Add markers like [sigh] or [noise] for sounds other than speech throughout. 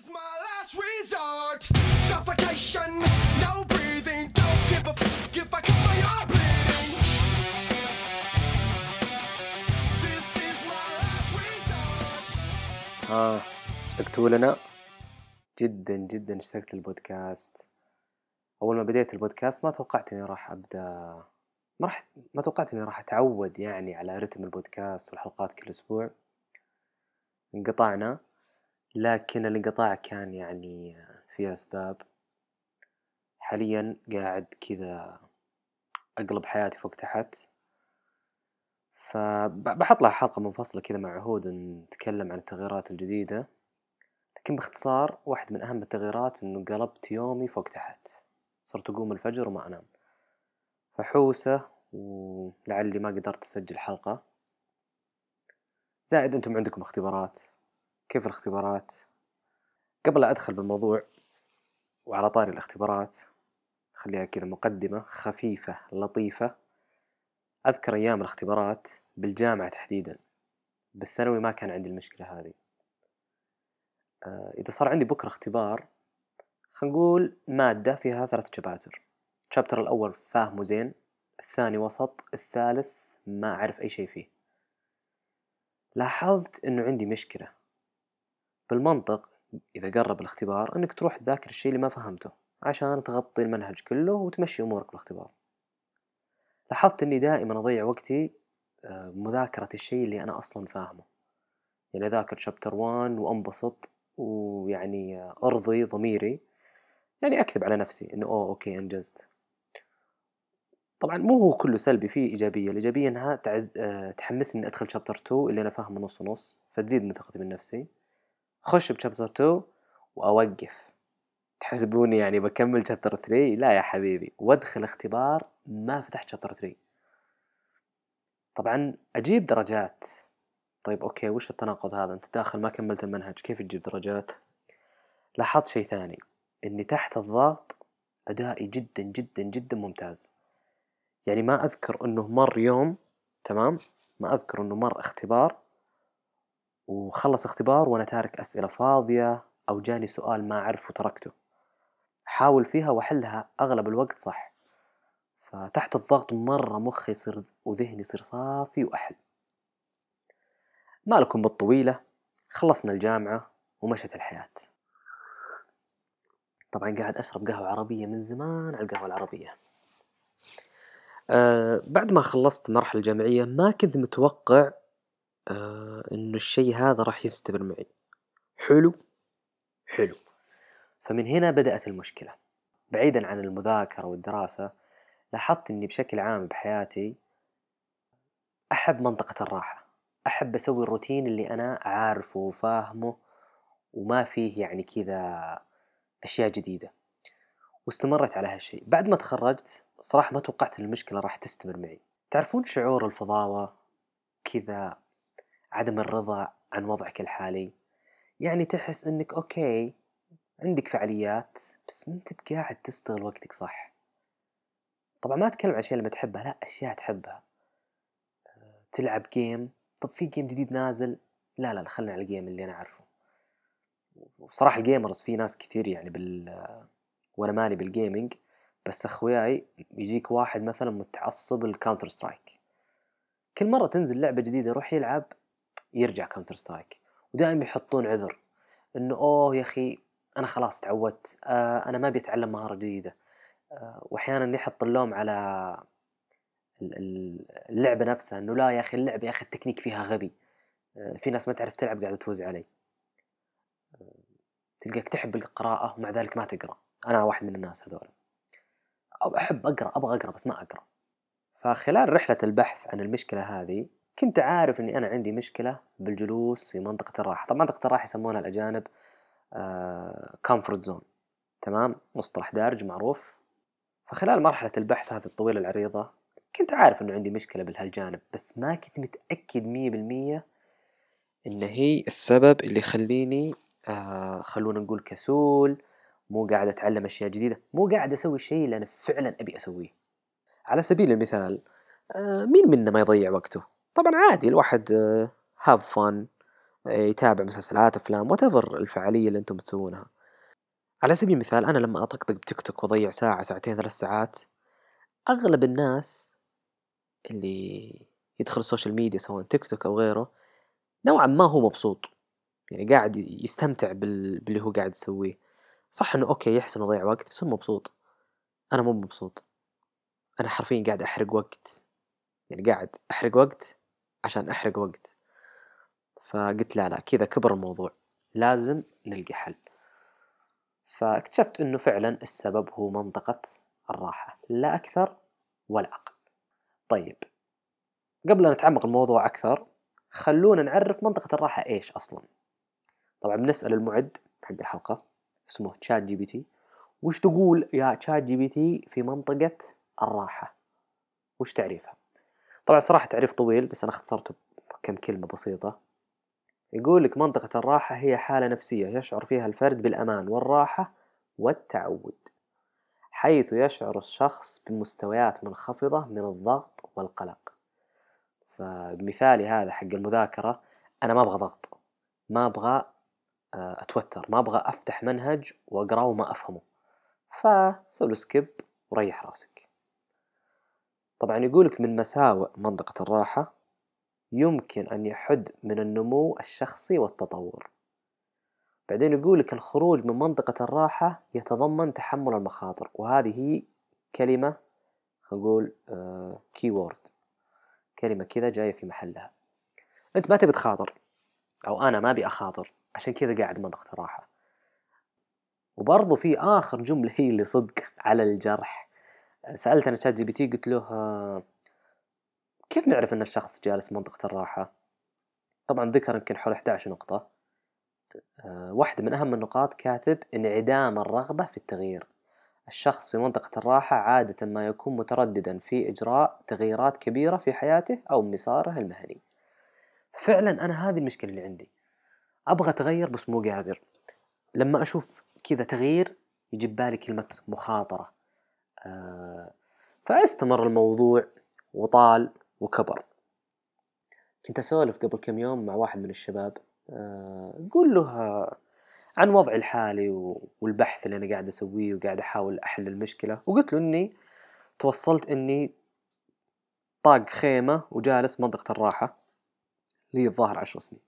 is my last resort. Suffocation, no breathing. Don't give a fuck if I cut my arm bleeding. This is my last resort. ها اشتقتوا لنا جدا جدا اشتقت للبودكاست أول ما بديت البودكاست ما توقعت إني راح أبدأ ما راح ما توقعت إني راح أتعود يعني على رتم البودكاست والحلقات كل أسبوع انقطعنا لكن الانقطاع كان يعني في أسباب. حاليا قاعد كذا أقلب حياتي فوق تحت. فبحط لها حلقة منفصلة كذا مع عهود نتكلم عن التغييرات الجديدة. لكن باختصار واحد من أهم التغييرات إنه قلبت يومي فوق تحت. صرت أقوم الفجر وما أنام. فحوسة ولعلي ما قدرت أسجل حلقة. زائد أنتم عندكم اختبارات. كيف الاختبارات؟ قبل لا أدخل بالموضوع وعلى طاري الاختبارات خليها كذا مقدمة خفيفة لطيفة أذكر أيام الاختبارات بالجامعة تحديدا. بالثانوي ما كان عندي المشكلة هذه. آه، إذا صار عندي بكرة اختبار خلينا نقول مادة فيها ثلاث شباتر الشابتر الأول فاهمه زين الثاني وسط الثالث ما أعرف أي شيء فيه. لاحظت إنه عندي مشكلة. بالمنطق. إذا قرب الاختبار إنك تروح تذاكر الشيء اللي ما فهمته عشان تغطي المنهج كله وتمشي أمورك بالاختبار. لاحظت إني دائما أضيع وقتي آه، بمذاكرة الشيء اللي أنا أصلا فاهمه. يعني أذاكر شابتر 1 وأنبسط ويعني أرضي ضميري. يعني أكذب على نفسي إنه أوه okay أنجزت. طبعا مو هو كله سلبي فيه إيجابية. الإيجابية إنها تعز... آه، تحمسني إني أدخل chapter 2 اللي أنا فاهمه نص نص فتزيد من ثقتي من نفسي اخش ب chapter 2 وأوقف. تحسبوني يعني بكمل chapter 3 لا يا حبيبي. وادخل اختبار ما فتحت chapter 3 طبعا أجيب درجات. طيب okay وش التناقض هذا؟ أنت داخل ما كملت المنهج كيف تجيب درجات؟ لاحظت شيء ثاني. إني تحت الضغط أدائي جدا جدا جدا ممتاز. يعني ما أذكر إنه مر يوم تمام؟ ما أذكر إنه مر اختبار. وخلص اختبار وأنا تارك أسئلة فاضية أو جاني سؤال ما أعرفه وتركته احاول فيها واحلها أغلب الوقت صح. فتحت الضغط مرة مخي يصير وذهني يصير صافي وأحل. ما لكم بالطويلة خلصنا الجامعة ومشت الحياة. طبعا قاعد أشرب قهوة عربية من زمان على القهوة العربية. أه بعد ما خلصت المرحلة الجامعية ما كنت متوقع إنه الشي هذا راح يستمر معي. حلو؟ حلو. فمن هنا بدأت المشكلة. بعيدا عن المذاكرة والدراسة لاحظت إني بشكل عام بحياتي أحب منطقة الراحة. أحب أسوي الروتين اللي أنا عارفه وفاهمه وما فيه يعني كذا أشياء جديدة. واستمرت على هالشيء. بعد ما تخرجت صراحة ما توقعت إن المشكلة راح تستمر معي. تعرفون شعور الفضاوة كذا عدم الرضا عن وضعك الحالي. يعني تحس إنك أوكي عندك فعاليات بس ما أنت بقاعد تستغل وقتك صح. طبعا ما أتكلم عن الاشياء اللي ما تحبها لا أشياء تحبها. أه، تلعب game طب في game جديد نازل؟ لا لا خلنا على ال game اللي أنا أعرفه. وصراحة ال gamers في ناس كثير يعني بال وأنا مالي بال gaming بس أخوياي يجيك واحد مثلا متعصب ال Counter Strike كل مرة تنزل لعبة جديدة يروح يلعب يرجع Counter Strike ودائما يحطون عذر إنه أوه يا أخي أنا خلاص تعودت آه أنا ما بيتعلم مهارة جديدة. آه، واحيانا يحط اللوم على ال- ال- اللعبة نفسها إنه لا يا أخي اللعبة يا أخي التكنيك فيها غبي. آه، في ناس ما تعرف تلعب قاعدة تفوز علي. آه، تلقاك تحب القراءة ومع ذلك ما تقرأ. أنا واحد من الناس هذول. أو أحب أقرأ أبغى أقرأ بس ما أقرأ. فخلال رحلة البحث عن المشكلة هذه كنت عارف إني أنا عندي مشكلة بالجلوس في منطقة الراحة. طبعا منطقة الراحة يسمونها الأجانب comfort zone تمام؟ مصطلح دارج معروف. فخلال مرحلة البحث هذه الطويلة العريضة كنت عارف إنه عندي مشكلة بهالجانب بس ما كنت مية بالمية إن هي السبب اللي يخليني آه خلونا نقول كسول مو قاعد أتعلم أشياء جديدة مو قاعد أسوي الشيء اللي أنا فعلا أبي أسويه. على سبيل المثال آه مين منا ما يضيع وقته؟ طبعا عادي الواحد have fun يتابع مسلسلات أفلام وات الفعالية اللي أنتم بتسوونها. على سبيل المثال أنا لما أطقطق بتيك توك وأضيع ساعة ساعتين ثلاث ساعات أغلب الناس اللي يدخل ال social media سواء تيك توك أو غيره نوعا ما هو مبسوط. يعني قاعد يستمتع بال... باللي هو قاعد يسويه. صح إنه okay يحسن يضيع وقت بس هو مبسوط. أنا مو مبسوط. أنا حرفيا قاعد أحرق وقت. يعني قاعد أحرق وقت عشان أحرق وقت. فقلت لا لا كذا كبر الموضوع. لازم نلقي حل. فاكتشفت إنه فعلا السبب هو منطقة الراحة. لا أكثر ولا أقل. طيب قبل أن نتعمق الموضوع أكثر خلونا نعرف منطقة الراحة إيش أصلا. طبعا بنسأل المعد حق الحلقة اسمه ChatGPT وش تقول يا ChatGPT في منطقة الراحة؟ وش تعريفها؟ طبعا صراحة تعريف طويل بس أنا اختصرته بكم كلمة بسيطة. يقول لك منطقة الراحة هي حالة نفسية يشعر فيها الفرد بالأمان والراحة والتعود حيث يشعر الشخص بمستويات منخفضة من الضغط والقلق. فبمثالي هذا حق المذاكرة أنا ما أبغى ضغط ما أبغى آه، أتوتر ما أبغى أفتح منهج وأقرأه وما أفهمه. فسوي skip وريح راسك. طبعا يقولك من مساوئ منطقة الراحة يمكن أن يحد من النمو الشخصي والتطور. بعدين يقولك الخروج من منطقة الراحة يتضمن تحمل المخاطر وهذه هي كلمة نقول keyword كلمة كذا جاية في محلها. أنت ما تبي تخاطر أو أنا ما أبي أخاطر عشان كذا قاعد منطقة راحة وبرضو في آخر جملة هي اللي صدق على الجرح. سألت أنا ChatGPT قلت له كيف نعرف أن الشخص جالس منطقة الراحة؟ طبعا ذكر يمكن حول 11 نقطة. آه، واحدة من أهم النقاط كاتب انعدام الرغبة في التغيير. الشخص في منطقة الراحة عادة ما يكون مترددا في إجراء تغييرات كبيرة في حياته أو مساره المهني. فعلا أنا هذه المشكلة اللي عندي. أبغى أتغير بس مو قادر. لما أشوف كذا تغيير يجيب بالي كلمة مخاطرة. آه فاستمر الموضوع وطال وكبر. كنت أسولف قبل كم يوم مع واحد من الشباب آه قول له عن وضعي الحالي والبحث اللي أنا قاعد أسويه وقاعد أحاول أحل المشكلة. وقلت له إني توصلت إني طاق خيمة وجالس منطقة الراحة لي الظاهر عشر سنين.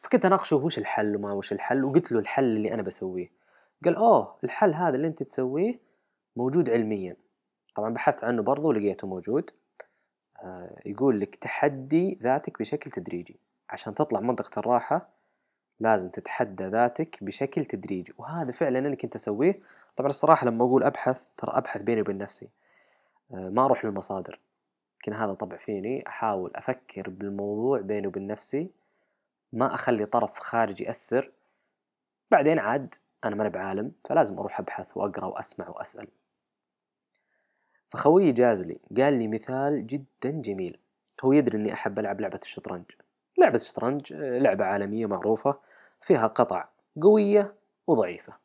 فكنت أناقشه وش الحل وما وش الحل وقلت له الحل اللي أنا بسويه. قال أوه الحل هذا اللي أنت تسويه موجود علميا. طبعا بحثت عنه برضو ولقيته موجود. آه يقول لك تحدي ذاتك بشكل تدريجي. عشان تطلع منطقة الراحة لازم تتحدى ذاتك بشكل تدريجي. وهذا فعلا أنا كنت أسويه. طبعا الصراحة لما أقول أبحث ترى أبحث بيني وبين نفسي. آه، ما أروح للمصادر. يمكن هذا طبع فيني. أحاول أفكر بالموضوع بيني وبين نفسي. ما أخلي طرف خارجي يأثر. بعدين عاد أنا ماني بعالم فلازم أروح أبحث وأقرأ وأسمع وأسأل. فخويي جاز لي قال لي مثال جدا جميل. هو يدري إني أحب ألعب لعبة الشطرنج. لعبة الشطرنج آه، لعبة عالمية معروفة فيها قطع قوية وضعيفة.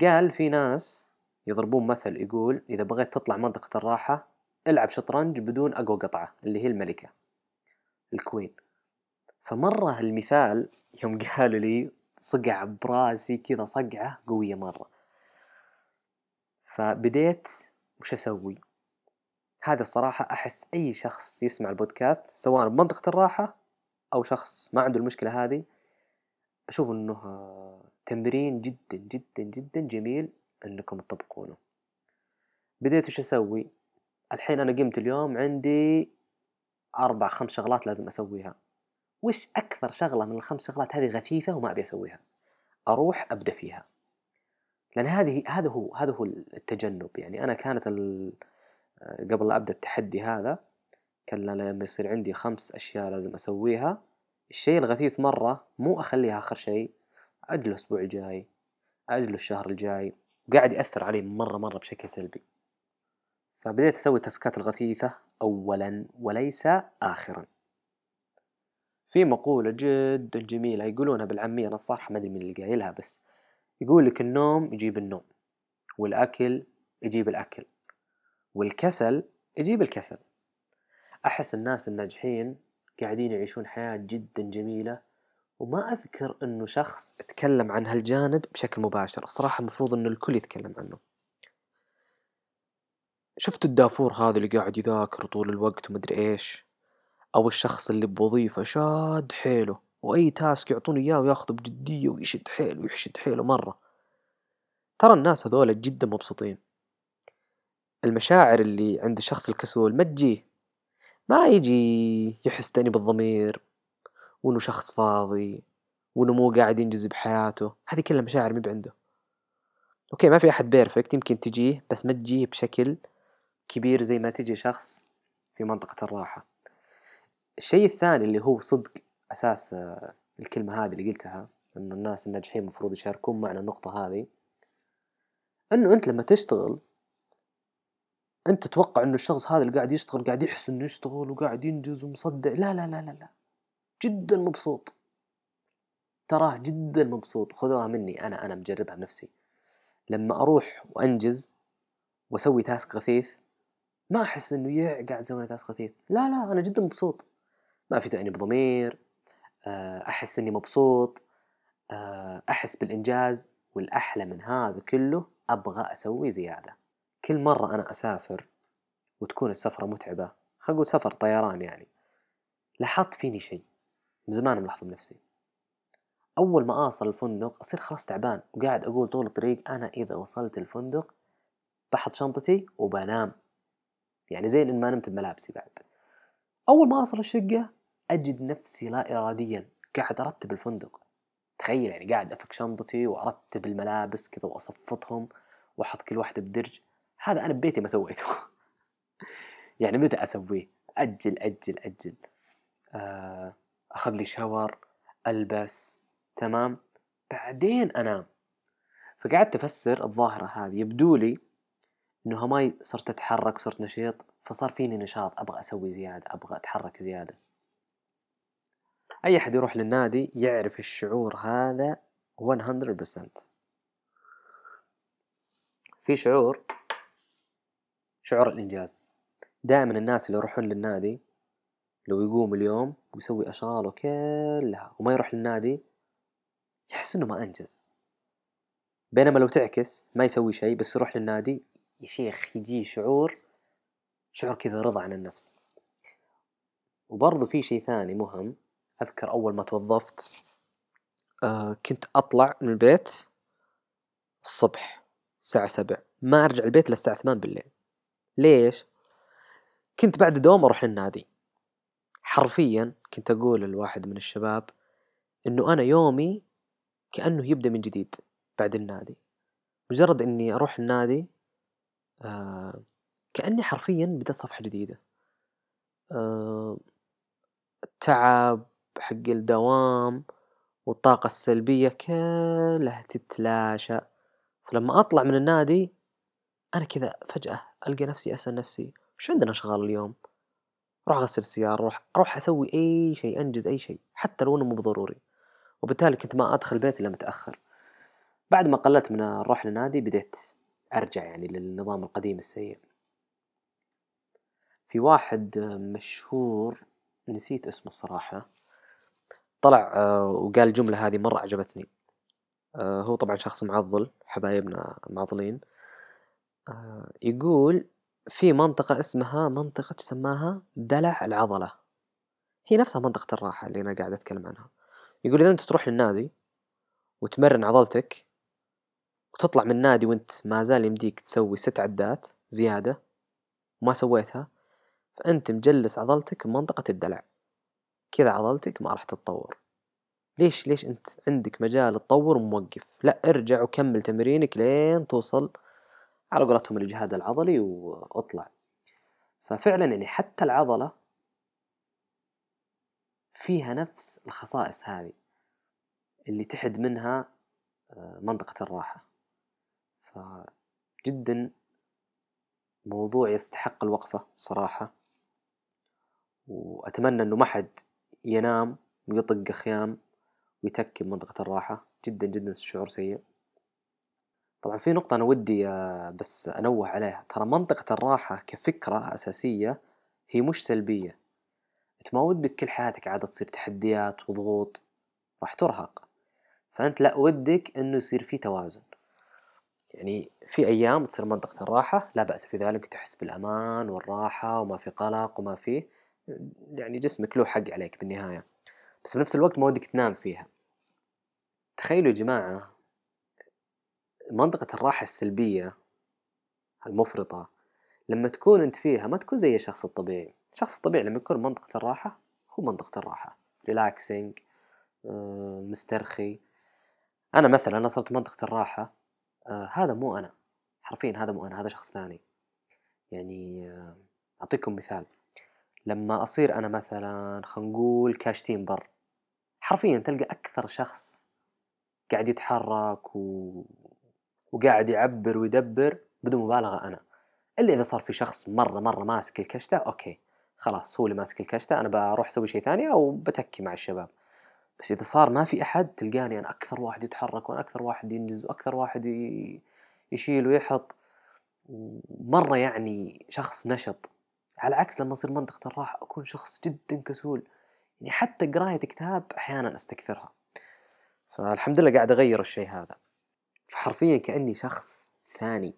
قال في ناس يضربون مثل يقول إذا بغيت تطلع منطقة الراحة ألعب شطرنج بدون أقوى قطعة اللي هي الملكة الكوين. فمرة المثال يوم [laughs] قالوا لي صقع براسي كذا صقعة قوية مرة. فبديت وش أسوي؟ هذا الصراحة أحس أي شخص يسمع البودكاست سواء بمنطقة الراحة أو شخص ما عنده المشكلة هذه أشوف إنه تمرين جدا جدا جدا جميل إنكم تطبقونه. بديت وش أسوي؟ الحين أنا قمت اليوم عندي أربع خمس شغلات لازم أسويها. وش أكثر شغلة من الخمس شغلات هذه غثيثة وما أبي أسويها؟ أروح أبدأ فيها. لأن هذه هذا هو هذا هو التجنب. يعني أنا كانت ال قبل لا أبدأ التحدي هذا كان لما يصير عندي خمس أشياء لازم أسويها الشيء الغثيث مرة مو أخليها آخر شيء أجله الأسبوع الجاي أجله الشهر الجاي قاعد يأثر علي مرة مرة بشكل سلبي. فبديت أسوي التاسكات الغثيثة أولا وليس آخرا. في مقولة جدا جميلة يقولونها بالعامية أنا الصراحة ما أدري من اللي قايلها بس يقول لك النوم يجيب النوم والأكل يجيب الأكل والكسل يجيب الكسل. أحس الناس الناجحين قاعدين يعيشون حياة جدا جميلة وما أذكر أنه شخص تكلم عن هالجانب بشكل مباشر. الصراحة المفروض أنه الكل يتكلم عنه. شفت الدافور هذا اللي قاعد يذاكر طول الوقت ومدري إيش؟ أو الشخص اللي بوظيفة شاد حيله. وأي تاسك يعطونه إياه وياخذه بجدية ويشد حيله ويحشد حيله مرة. ترى الناس هذول جدا مبسوطين. المشاعر اللي عند الشخص الكسول ما تجيه ما يجي يحس بتأنيب الضمير وإنه شخص فاضي وإنه مو قاعد ينجز بحياته. هذه كلها مشاعر ما عنده okay ما في أحد perfect يمكن تجيه بس ما تجيه بشكل كبير زي ما تجي شخص في منطقة الراحة. الشيء الثاني اللي هو صدق أساس آه، الكلمة هذه اللي قلتها إنه الناس الناجحين المفروض يشاركون معنا النقطة هذه إنه أنت لما تشتغل أنت تتوقع إنه الشخص هذا اللي قاعد يشتغل قاعد يحس إنه يشتغل وقاعد ينجز ومصدع؟ لا لا لا لا لا. جدا مبسوط. تراه جدا مبسوط. خذوها مني أنا أنا مجربها بنفسي. لما أروح وأنجز وأسوي تاسك غثيث ما أحس إنه يا قاعد أسوي تاسك غثيث لا لا أنا جدا مبسوط. ما في تأنيب ضمير آه، أحس إني مبسوط آه، أحس بالإنجاز والأحلى من هذا كله أبغى أسوي زيادة. كل مرة أنا أسافر وتكون السفرة متعبة خلينا نقول سفر طيران يعني لاحظت فيني شيء من زمان ملاحظه بنفسي. أول ما اوصل الفندق أصير خلاص تعبان وقاعد أقول طول الطريق أنا إذا وصلت الفندق بحط شنطتي وبنام. يعني زين إن ما نمت بملابسي بعد. أول ما اوصل الشقة أجد نفسي لا اراديا قاعد أرتب الفندق. تخيل يعني قاعد أفك شنطتي وأرتب الملابس كذا وأصفطهم وأحط كل واحدة بدرج. هذا أنا ببيتي ما سويته. [laughs] يعني متى أسويه؟ أجل أجل أجل. آه، أخذ لي شاور ألبس تمام. بعدين أنام. فقعدت أفسر الظاهرة هذه. يبدو لي إنه هاي صرت أتحرك صرت نشيط فصار فيني نشاط. أبغى أسوي زيادة أبغى أتحرك زيادة. أي أحد يروح للنادي يعرف الشعور هذا 100% في شعور شعور الإنجاز. دائما الناس اللي يروحون للنادي لو يقوم اليوم ويسوي أشغاله كلها وما يروح للنادي يحس إنه ما أنجز. بينما لو تعكس ما يسوي شيء بس يروح للنادي يا شيخ يجي شعور شعور كذا رضا عن النفس. وبرضه في شيء ثاني مهم. أذكر أول ما توظفت آه كنت أطلع من البيت الصبح الساعة سبع ما أرجع البيت إلا الساعة ثمان بالليل. ليش؟ كنت بعد الدوام أروح للنادي. حرفيا كنت أقول لواحد من الشباب إنه أنا يومي كأنه يبدأ من جديد بعد النادي. مجرد إني أروح النادي آه كأني حرفيا بدأت صفحة جديدة. آه التعب حق الدوام والطاقة السلبية كلها تتلاشى. فلما أطلع من النادي أنا كذا فجأة ألقى نفسي أسأل نفسي وش عندنا شغال اليوم؟ أروح أغسل السيارة أروح أروح أسوي أي شيء أنجز أي شيء حتى لو إنه مو بضروري. وبالتالي كنت ما أدخل بيتي إلا متأخر. بعد ما قلت من الروح للنادي بديت أرجع يعني للنظام القديم السيء. في واحد مشهور نسيت اسمه الصراحة. طلع آه، وقال الجملة هذه مرة عجبتني. آه، هو طبعا شخص معضل حبايبنا معضلين. آه، يقول في منطقة اسمها منطقة سماها دلع العضلة. هي نفسها منطقة الراحة اللي أنا قاعد أتكلم عنها. يقول إذا أنت تروح للنادي وتمرن عضلتك وتطلع من النادي وأنت ما زال يمديك تسوي ست عدات زيادة وما سويتها فأنت مجلس عضلتك بمنطقة الدلع. كذا عضلتك ما راح تتطور. ليش ليش أنت عندك مجال تطور وموقف؟ لا ارجع وكمل تمرينك لين توصل على قولتهم الاجهاد العضلي واطلع ففعلا يعني حتى العضلة فيها نفس الخصائص هذه اللي تحد منها آه، منطقة الراحة. فجدا موضوع يستحق الوقفة صراحة وأتمنى أنه ما حد ينام ويطق خيام ويتكي بمنطقة الراحة. جدا جدا شعور سيء. طبعا في نقطة أنا ودي آه، بس أنوه عليها. ترى منطقة الراحة كفكرة أساسية هي مش سلبية. أنت ما ودك كل حياتك عادة تصير تحديات وضغوط راح ترهق. فأنت لا ودك إنه يصير في توازن. يعني في أيام تصير منطقة الراحة لا بأس في ذلك تحس بالأمان والراحة وما في قلق وما فيه يعني جسمك له حق عليك بالنهاية. بس بنفس الوقت ما ودك تنام فيها. تخيلوا يا جماعة منطقة الراحة السلبية المفرطة لما تكون أنت فيها ما تكون زي الشخص الطبيعي. الشخص الطبيعي لما يكون منطقة الراحة هو منطقة الراحة. ريلاكسينج آه، مسترخي. أنا مثلا أنا صرت منطقة الراحة آه هذا مو أنا. حرفيا هذا مو أنا هذا شخص ثاني. يعني آه أعطيكم مثال. لما أصير أنا مثلا خلينا نقول كاشتين بر حرفيا تلقى أكثر شخص قاعد يتحرك و... وقاعد يعبر ويدبر بدون مبالغة أنا. إلا إذا صار في شخص مرة مرة ماسك الكشتة أوكي خلاص هو اللي ماسك الكشتة أنا بروح أسوي شيء ثاني أو بتكي مع الشباب. بس إذا صار ما في أحد تلقاني أنا أكثر واحد يتحرك وأنا أكثر واحد ينجز وأكثر واحد. يشيل ويحط. مرة يعني شخص نشط. على عكس لما أصير منطقة الراحة أكون شخص جدا كسول. يعني حتى قراية كتاب أحيانا أستكثرها. فالحمد لله قاعد أغير الشيء هذا. فحرفيا كأني شخص ثاني.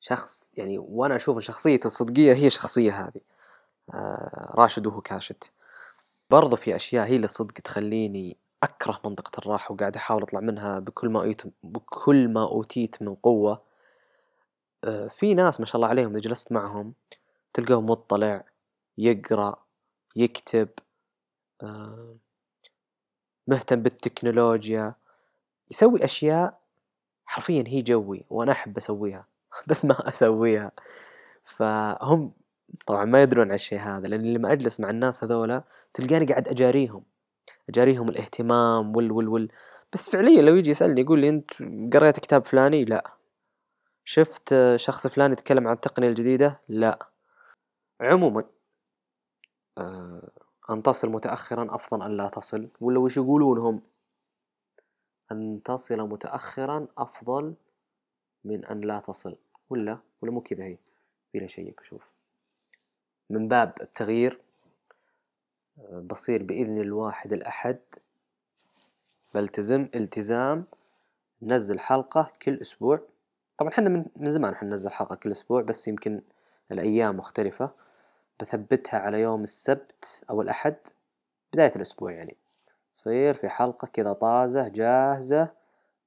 شخص يعني وأنا أشوف شخصيتي الصدقية هي الشخصية هذه. آه راشد وهو كاشت. برضو في أشياء هي اللي صدق تخليني أكره منطقة الراحة وقاعد أحاول أطلع منها بكل ما أوتيت بكل ما أوتيت من قوة. آه في ناس ما شاء الله عليهم إذا جلست معهم تلقاه مطلع يقرأ يكتب آه مهتم بالتكنولوجيا يسوي أشياء حرفيا هي جوي وأنا أحب أسويها [laughs] بس ما أسويها. فهم طبعا ما يدرون على الشيء هذا لأن لما أجلس مع الناس هذولا تلقاني قاعد أجاريهم أجاريهم الاهتمام وال وال وال. بس فعليا لو يجي يسألني يقول لي أنت قريت كتاب فلاني؟ لا. شفت شخص فلاني يتكلم عن التقنية الجديدة؟ لا. عموما آه أن تصل متأخرا أفضل أن لا تصل. ولا وش يقولون هم أن تصل متأخرا أفضل من أن لا تصل. ولا؟ ولا مو كذا هي؟ بلا شيء أشوف من باب التغيير آه، بصير بإذن الواحد الأحد بلتزم التزام نزل حلقة كل أسبوع. طبعا إحنا من, زمان إحنا ننزل حلقة كل أسبوع بس يمكن الأيام مختلفة بثبتها على يوم السبت أو الأحد بداية الأسبوع يعني. يصير في حلقة كذا طازة جاهزة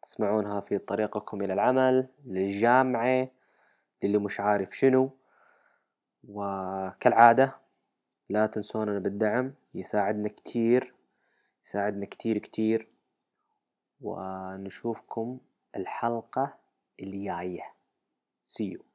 تسمعونها في طريقكم إلى العمل للجامعة للي مش عارف شنو. وكالعادة لا تنسونا بالدعم يساعدنا كتير يساعدنا كتير كتير. ونشوفكم الحلقة الجاية. You.